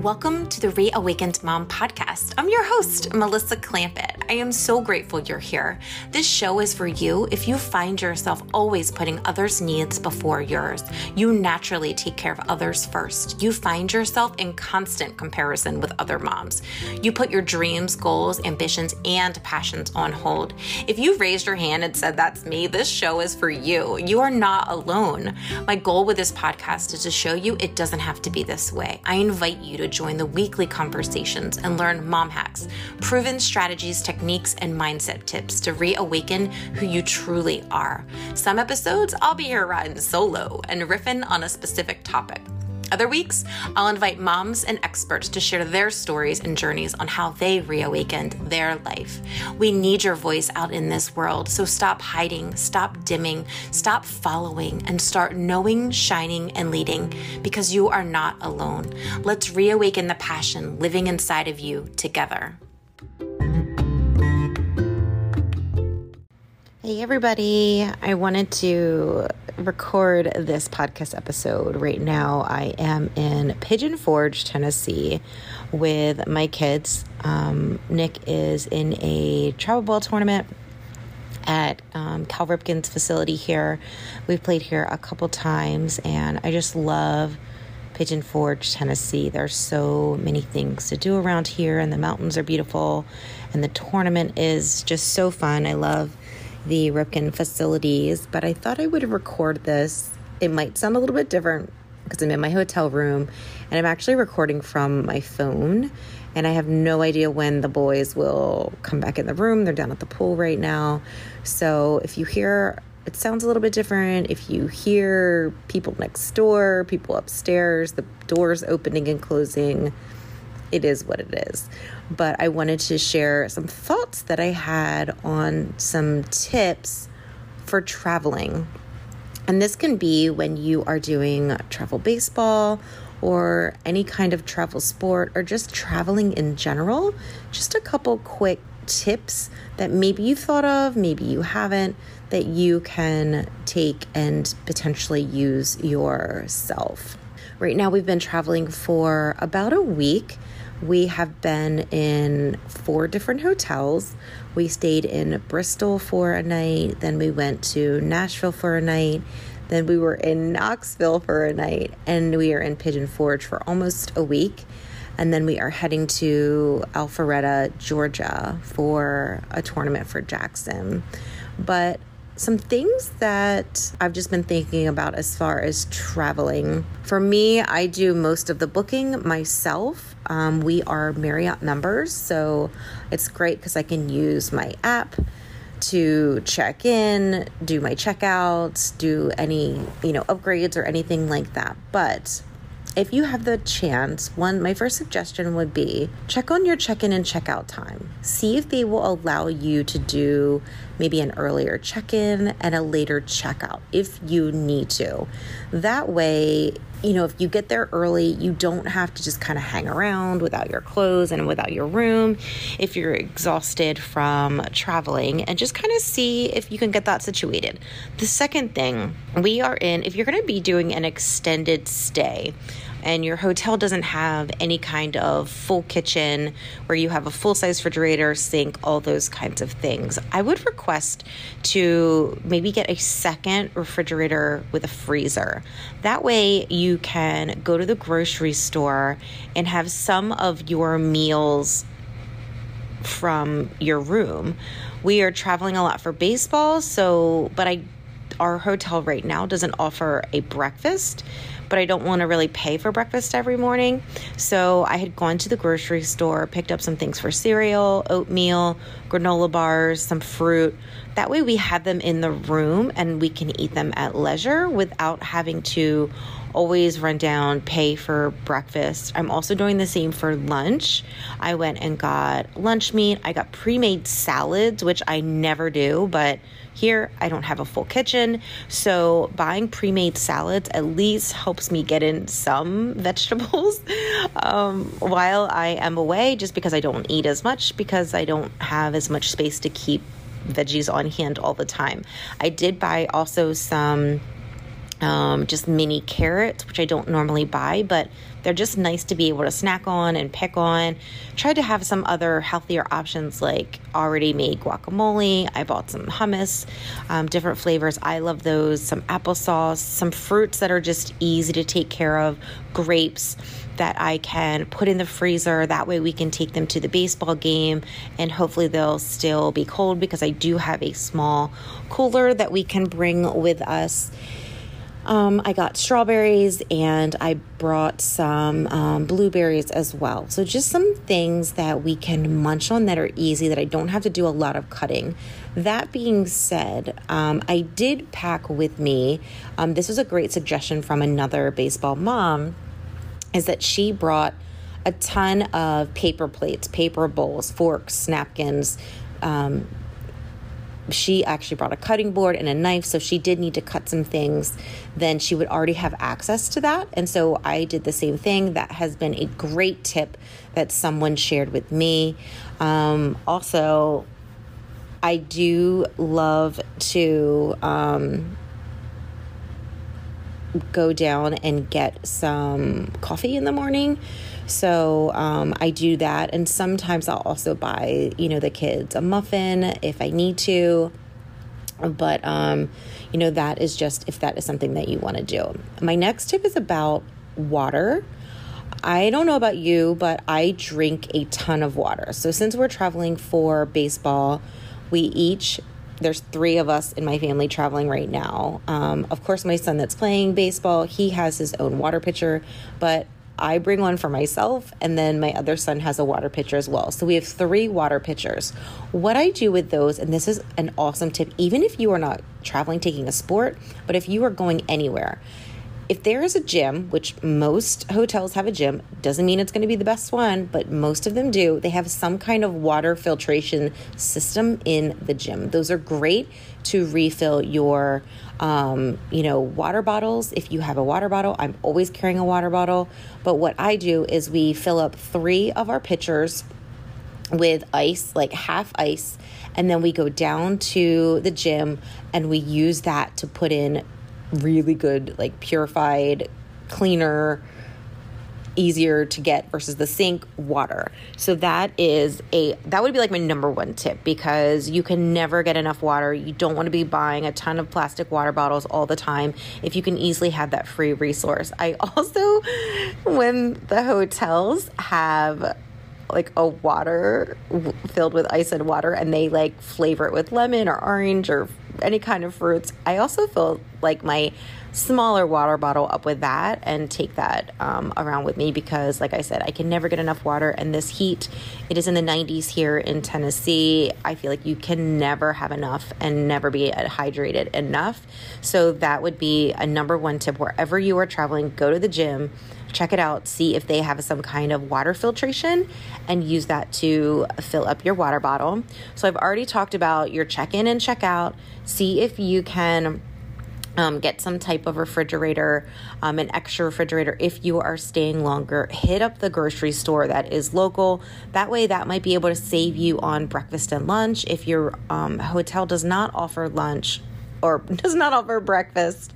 Welcome to the Reawakened Mom podcast. I'm your host, Melissa Clampitt. I am so grateful you're here. This show is for you if you find yourself always putting others' needs before yours. You naturally take care of others first. You find yourself in constant comparison with other moms. You put your dreams, goals, ambitions, and passions on hold. If you raised your hand and said, That's me, this show is for you. You are not alone. My goal with this podcast is to show you it doesn't have to be this way. I invite you to join the weekly conversations and learn mom hacks, proven strategies, techniques, and mindset tips to reawaken who you truly are. Some episodes, I'll be here riding solo and riffing on a specific topic. Other weeks, I'll invite moms and experts to share their stories and journeys on how they reawakened their life. We need your voice out in this world, so stop hiding, stop dimming, stop following, and start knowing, shining, and leading because you are not alone. Let's reawaken the passion living inside of you together. Hey, everybody. I wanted to record this podcast episode right now. I am in Pigeon Forge, Tennessee with my kids. Um, Nick is in a travel ball tournament at um, Cal Ripken's facility here. We've played here a couple times, and I just love Pigeon Forge, Tennessee. There's so many things to do around here, and the mountains are beautiful, and the tournament is just so fun. I love the Ripken facilities, but I thought I would record this. It might sound a little bit different because I'm in my hotel room and I'm actually recording from my phone. And I have no idea when the boys will come back in the room. They're down at the pool right now. So if you hear it sounds a little bit different if you hear people next door, people upstairs, the doors opening and closing it is what it is. But I wanted to share some thoughts that I had on some tips for traveling. And this can be when you are doing travel baseball or any kind of travel sport or just traveling in general. Just a couple quick tips that maybe you've thought of, maybe you haven't, that you can take and potentially use yourself. Right now, we've been traveling for about a week we have been in four different hotels. We stayed in Bristol for a night, then we went to Nashville for a night, then we were in Knoxville for a night, and we are in Pigeon Forge for almost a week. And then we are heading to Alpharetta, Georgia for a tournament for Jackson. But some things that I've just been thinking about as far as traveling. For me, I do most of the booking myself. Um, we are Marriott members, so it's great because I can use my app to check in, do my checkouts, do any, you know, upgrades or anything like that. But if you have the chance, one my first suggestion would be check on your check-in and check-out time. See if they will allow you to do maybe an earlier check-in and a later checkout if you need to. That way, you know, if you get there early, you don't have to just kind of hang around without your clothes and without your room if you're exhausted from traveling and just kind of see if you can get that situated. The second thing, we are in, if you're going to be doing an extended stay, and your hotel doesn't have any kind of full kitchen where you have a full size refrigerator, sink, all those kinds of things, I would request to maybe get a second refrigerator with a freezer. That way, you can go to the grocery store and have some of your meals from your room. We are traveling a lot for baseball, so, but I our hotel right now doesn't offer a breakfast but I don't want to really pay for breakfast every morning. So I had gone to the grocery store, picked up some things for cereal, oatmeal, granola bars, some fruit. That way we have them in the room and we can eat them at leisure without having to always run down, pay for breakfast. I'm also doing the same for lunch. I went and got lunch meat. I got pre made salads, which I never do, but here I don't have a full kitchen. So buying pre made salads at least helps me get in some vegetables um, while I am away, just because I don't eat as much because I don't have as much space to keep veggies on hand all the time. I did buy also some um, just mini carrots, which I don't normally buy, but they're just nice to be able to snack on and pick on. Tried to have some other healthier options like already made guacamole. I bought some hummus, um, different flavors. I love those. Some applesauce, some fruits that are just easy to take care of, grapes that I can put in the freezer. That way we can take them to the baseball game and hopefully they'll still be cold because I do have a small cooler that we can bring with us um, I got strawberries and I brought some um, blueberries as well. So, just some things that we can munch on that are easy, that I don't have to do a lot of cutting. That being said, um, I did pack with me, um, this was a great suggestion from another baseball mom, is that she brought a ton of paper plates, paper bowls, forks, napkins, um, she actually brought a cutting board and a knife, so she did need to cut some things, then she would already have access to that. And so I did the same thing. That has been a great tip that someone shared with me. Um, also, I do love to um, go down and get some coffee in the morning. So um, I do that. And sometimes I'll also buy, you know, the kids a muffin if I need to. But, um, you know, that is just if that is something that you want to do. My next tip is about water. I don't know about you, but I drink a ton of water. So since we're traveling for baseball, we each there's three of us in my family traveling right now. Um, of course, my son that's playing baseball, he has his own water pitcher, but I bring one for myself, and then my other son has a water pitcher as well. So we have three water pitchers. What I do with those, and this is an awesome tip, even if you are not traveling, taking a sport, but if you are going anywhere, if there is a gym, which most hotels have a gym, doesn't mean it's going to be the best one, but most of them do, they have some kind of water filtration system in the gym. Those are great to refill your um, you know, water bottles. If you have a water bottle, I'm always carrying a water bottle. But what I do is we fill up three of our pitchers with ice, like half ice, and then we go down to the gym and we use that to put in really good, like purified, cleaner, easier to get versus the sink water. So that is a that would be like my number one tip because you can never get enough water. You don't want to be buying a ton of plastic water bottles all the time if you can easily have that free resource. I also when the hotels have like a water filled with ice and water and they like flavor it with lemon or orange or any kind of fruits. I also fill like my smaller water bottle up with that and take that um, around with me because, like I said, I can never get enough water. And this heat, it is in the 90s here in Tennessee. I feel like you can never have enough and never be hydrated enough. So, that would be a number one tip wherever you are traveling, go to the gym check it out, see if they have some kind of water filtration, and use that to fill up your water bottle. So, I've already talked about your check in and check out. See if you can. Um, get some type of refrigerator, um, an extra refrigerator if you are staying longer. Hit up the grocery store that is local. That way, that might be able to save you on breakfast and lunch. If your um, hotel does not offer lunch, or does not offer breakfast.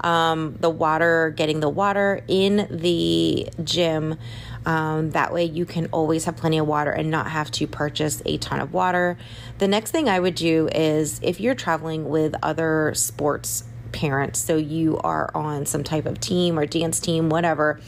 Um, the water, getting the water in the gym. Um, that way, you can always have plenty of water and not have to purchase a ton of water. The next thing I would do is if you're traveling with other sports parents, so you are on some type of team or dance team, whatever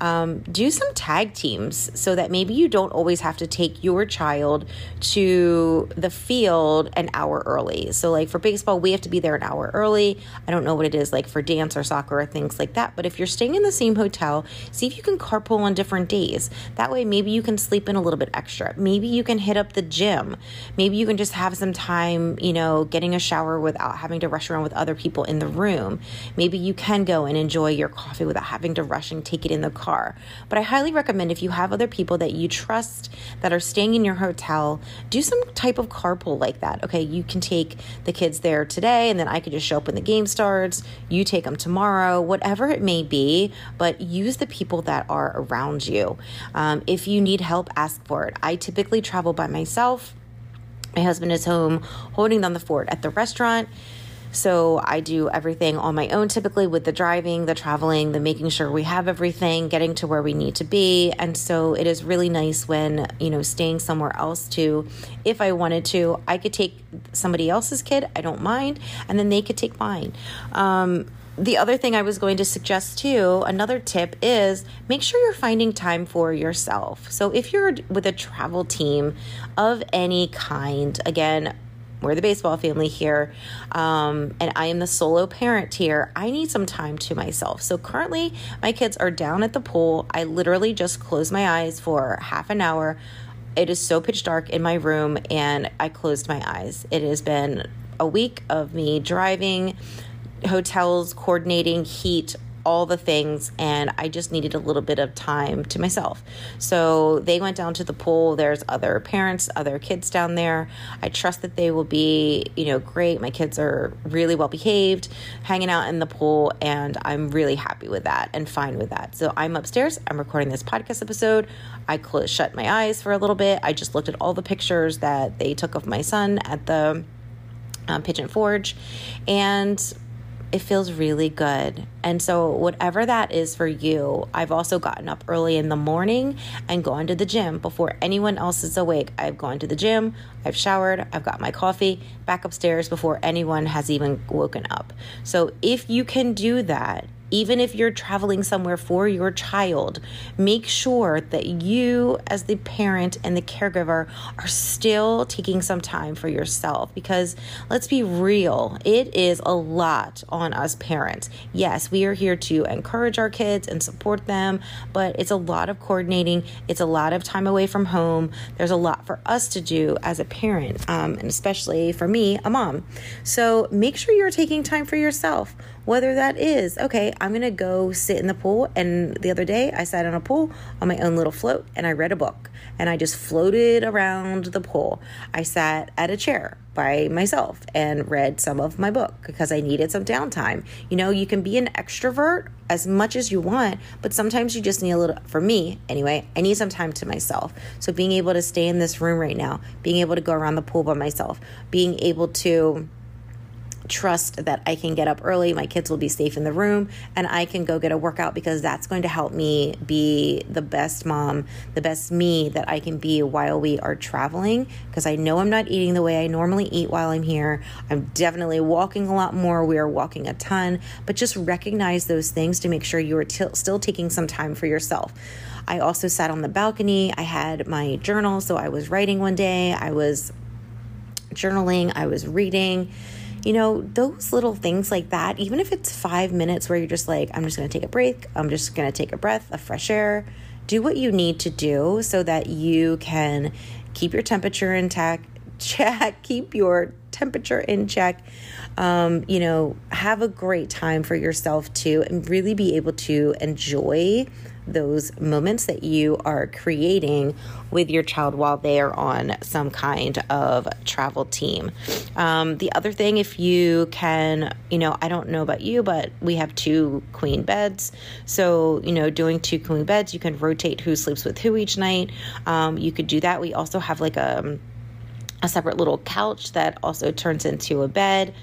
um, do some tag teams so that maybe you don't always have to take your child to the field an hour early. So, like for baseball, we have to be there an hour early. I don't know what it is like for dance or soccer or things like that. But if you're staying in the same hotel, see if you can carpool on different days. That way, maybe you can sleep in a little bit extra. Maybe you can hit up the gym. Maybe you can just have some time, you know, getting a shower without having to rush around with other people in the room. Maybe you can go and enjoy your coffee without having to rush and take it in the car car. But I highly recommend if you have other people that you trust that are staying in your hotel, do some type of carpool like that. Okay, you can take the kids there today, and then I could just show up when the game starts. You take them tomorrow, whatever it may be, but use the people that are around you. Um, if you need help, ask for it. I typically travel by myself. My husband is home holding down the fort at the restaurant So I do everything on my own typically with the driving, the traveling, the making sure we have everything, getting to where we need to be. And so it is really nice when, you know, staying somewhere else to, If I wanted to, I could take somebody else's kid, I don't mind, and then they could take mine. Um, the other thing I was going to suggest too, another tip is make sure you're finding time for yourself. So if you're with a travel team of any kind, again, we're the baseball family here, um, and I am the solo parent here. I need some time to myself. So currently, my kids are down at the pool. I literally just close my eyes for half an hour. It is so pitch dark in my room, and I closed my eyes. It has been a week of me driving hotels, coordinating heat, all the things and I just needed a little bit of time to myself. So they went down to the pool. There's other parents, other kids down there. I trust that they will be, you know, great. My kids are really well behaved, hanging out in the pool and I'm really happy with that and fine with that. So I'm upstairs. I'm recording this podcast episode. I closed shut my eyes for a little bit. I just looked at all the pictures that they took of my son at the um, Pigeon Forge and it feels really good. And so, whatever that is for you, I've also gotten up early in the morning and gone to the gym before anyone else is awake. I've gone to the gym, I've showered, I've got my coffee back upstairs before anyone has even woken up. So, if you can do that, even if you're traveling somewhere for your child, make sure that you, as the parent and the caregiver, are still taking some time for yourself. Because let's be real, it is a lot on us parents. Yes, we are here to encourage our kids and support them, but it's a lot of coordinating, it's a lot of time away from home. There's a lot for us to do as a parent, um, and especially for me, a mom. So make sure you're taking time for yourself whether that is, okay, I'm going to go sit in the pool. And the other day, I sat in a pool on my own little float and I read a book and I just floated around the pool. I sat at a chair by myself and read some of my book because I needed some downtime. You know, you can be an extrovert as much as you want, but sometimes you just need a little, for me anyway, I need some time to myself. So being able to stay in this room right now, being able to go around the pool by myself, being able to, trust that I can get up early, my kids will be safe in the room, and I can go get a workout because that's going to help me be the best mom, the best me that I can be while we are traveling. Because I know I'm not eating the way I normally eat while I'm here. I'm definitely walking a lot more. We are walking a ton, but just recognize those things to make sure you are t- still taking some time for yourself. I also sat on the balcony. I had my journal, so I was writing one day. I was journaling, I was reading you know, those little things like that, even if it's five minutes where you're just like, I'm just going to take a break, I'm just going to take a breath of fresh air, do what you need to do so that you can keep your temperature intact, check, keep your temperature in check. Um, you know, have a great time for yourself too, and really be able to enjoy those moments that you are creating with your child while they are on some kind of travel team. Um, the other thing, if you can, you know, I don't know about you, but we have two queen beds. So, you know, doing two queen beds, you can rotate who sleeps with who each night. Um, you could do that. We also have like a, a separate little couch that also turns into a bed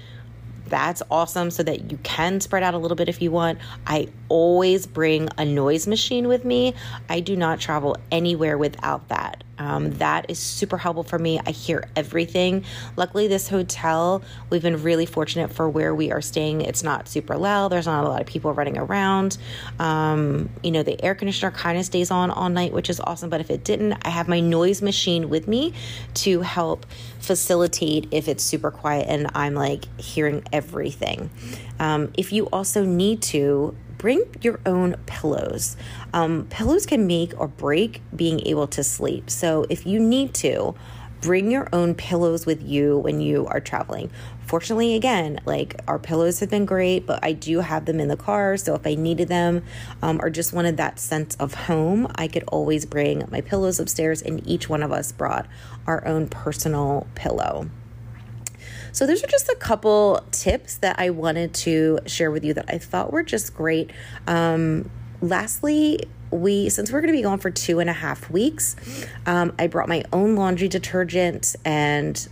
that's awesome so that you can spread out a little bit if you want. I always bring a noise machine with me. I do not travel anywhere without that. Um, that is super helpful for me. I hear everything. Luckily, this hotel, we've been really fortunate for where we are staying. It's not super loud, there's not a lot of people running around. Um, you know, the air conditioner kind of stays on all night, which is awesome. But if it didn't, I have my noise machine with me to help facilitate if it's super quiet and I'm like hearing everything. Um, if you also need to, bring your own pillows. Um, pillows can make or break being able to sleep. So if you need to, bring your own pillows with you when you are traveling. Fortunately, again, like our pillows have been great, but I do have them in the car. So if I needed them um, or just wanted that sense of home, I could always bring my pillows upstairs, and each one of us brought our own personal pillow. So, those are just a couple tips that I wanted to share with you that I thought were just great. Um, lastly, we since we're going to be gone for two and a half weeks, um, I brought my own laundry detergent and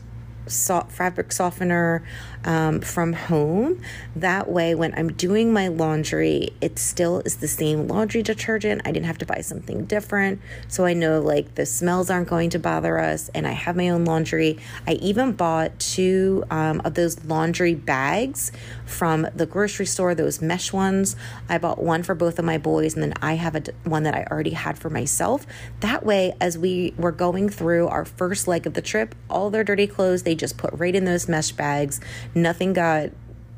fabric softener. Um, from home. That way, when I'm doing my laundry, it still is the same laundry detergent. I didn't have to buy something different. So I know like the smells aren't going to bother us, and I have my own laundry. I even bought two um, of those laundry bags from the grocery store, those mesh ones. I bought one for both of my boys, and then I have a one that I already had for myself. That way, as we were going through our first leg of the trip, all their dirty clothes they just put right in those mesh bags. Nothing got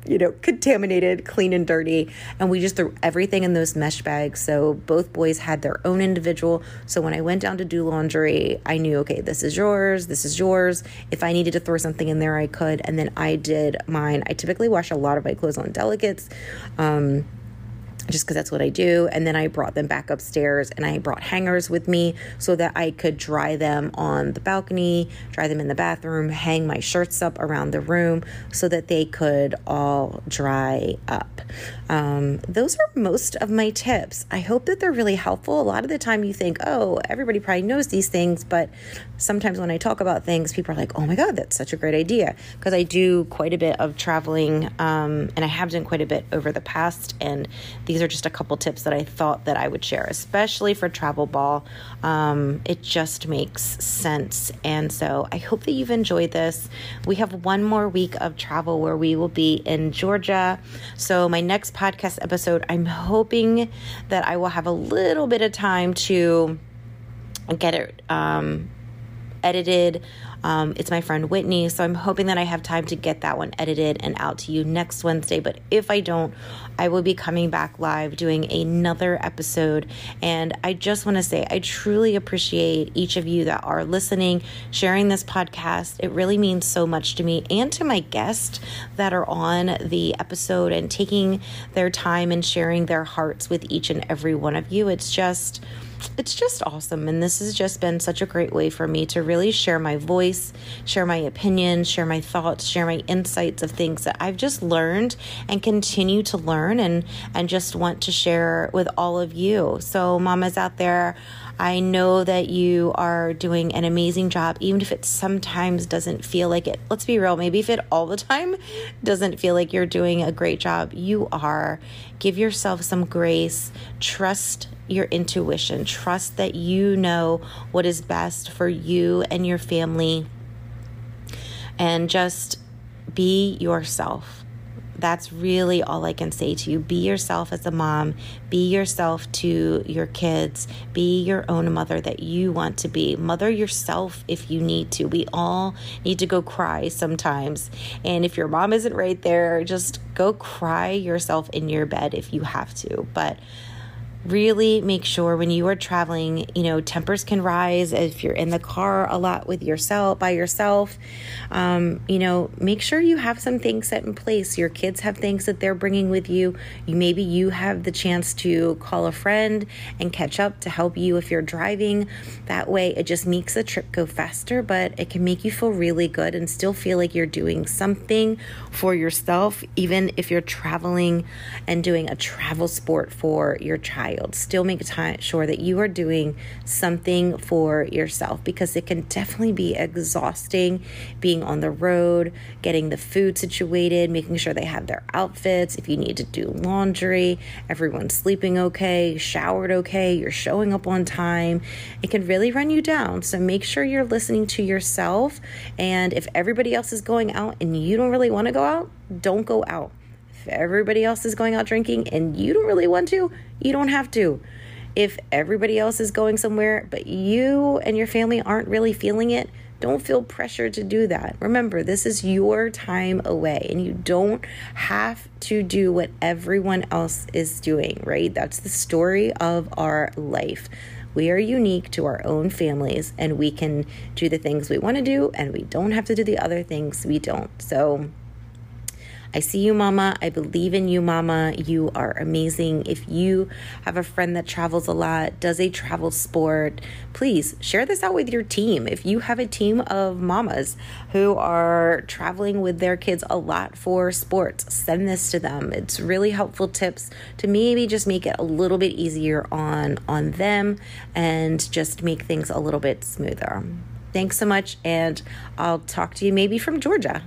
you know, contaminated, clean and dirty. And we just threw everything in those mesh bags. So both boys had their own individual. So when I went down to do laundry, I knew, okay, this is yours, this is yours. If I needed to throw something in there, I could. And then I did mine. I typically wash a lot of my clothes on delicates. Um, just because that's what I do. And then I brought them back upstairs and I brought hangers with me so that I could dry them on the balcony, dry them in the bathroom, hang my shirts up around the room so that they could all dry up. Um, those are most of my tips. I hope that they're really helpful. A lot of the time you think, oh, everybody probably knows these things, but sometimes when I talk about things, people are like, oh my God, that's such a great idea. Because I do quite a bit of traveling um, and I have done quite a bit over the past. And these are just a couple tips that I thought that I would share, especially for travel ball. Um, it just makes sense. And so I hope that you've enjoyed this. We have one more week of travel where we will be in Georgia. So my next podcast episode, I'm hoping that I will have a little bit of time to get it um, edited. Um, it's my friend Whitney, so I'm hoping that I have time to get that one edited and out to you next Wednesday. But if I don't, I will be coming back live doing another episode. And I just want to say, I truly appreciate each of you that are listening, sharing this podcast. It really means so much to me and to my guests that are on the episode and taking their time and sharing their hearts with each and every one of you. It's just, it's just awesome. And this has just been such a great way for me to really share my voice, share my opinions, share my thoughts, share my insights of things that I've just learned and continue to learn and, and just want to share with all of you. So, mamas out there, I know that you are doing an amazing job, even if it sometimes doesn't feel like it. Let's be real, maybe if it all the time doesn't feel like you're doing a great job, you are. Give yourself some grace, trust your intuition, trust that you know what is best for you and your family, and just be yourself that's really all I can say to you. Be yourself as a mom, be yourself to your kids, be your own mother that you want to be. Mother yourself if you need to. We all need to go cry sometimes. And if your mom isn't right there, just go cry yourself in your bed if you have to. But really make sure when you are traveling, you know, tempers can rise if you're in the car a lot with yourself, by yourself. Um, you know, make sure you have some things set in place. Your kids have things that they're bringing with you. you. Maybe you have the chance to call a friend and catch up to help you if you're driving. That way, it just makes the trip go faster, but it can make you feel really good and still feel like you're doing something for yourself, even if you're traveling and doing a travel sport for your child child. Still make time, sure that you are doing something for yourself because it can definitely be exhausting being on the road, getting the food situated, making sure they have their outfits. If you need to do laundry, everyone's sleeping okay, showered okay, you're showing up on time. It can really run you down. So make sure you're listening to yourself. And if everybody else is going out and you don't really want to go out, don't go out if everybody else is going out drinking and you don't really want to, you don't have to. If everybody else is going somewhere, but you and your family aren't really feeling it, don't feel pressure to do that. Remember, this is your time away and you don't have to do what everyone else is doing, right? That's the story of our life. We are unique to our own families and we can do the things we want to do and we don't have to do the other things we don't. So, I see you, Mama. I believe in you, Mama. You are amazing. If you have a friend that travels a lot, does a travel sport, please share this out with your team. If you have a team of mamas who are traveling with their kids a lot for sports, send this to them. It's really helpful tips to maybe just make it a little bit easier on on them and just make things a little bit smoother. Thanks so much, and I'll talk to you maybe from Georgia.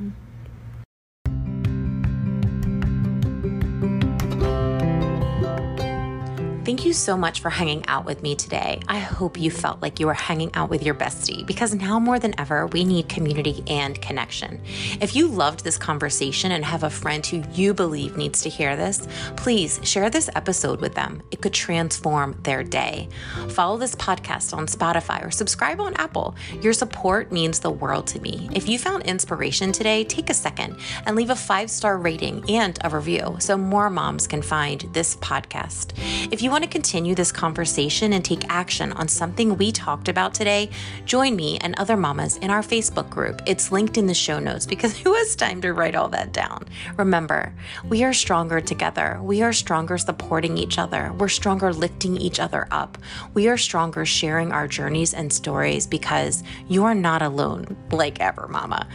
Thank you so much for hanging out with me today. I hope you felt like you were hanging out with your bestie because now more than ever, we need community and connection. If you loved this conversation and have a friend who you believe needs to hear this, please share this episode with them. It could transform their day. Follow this podcast on Spotify or subscribe on Apple. Your support means the world to me. If you found inspiration today, take a second and leave a five star rating and a review so more moms can find this podcast. If you want to continue this conversation and take action on something we talked about today, join me and other mamas in our Facebook group. It's linked in the show notes because who has time to write all that down? Remember, we are stronger together. We are stronger supporting each other. We're stronger lifting each other up. We are stronger sharing our journeys and stories because you are not alone, like ever, Mama.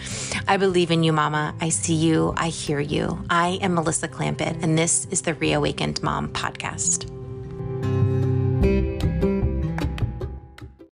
I believe in you, Mama. I see you. I hear you. I am Melissa Clampitt, and this is the Reawakened Mom podcast. Amen.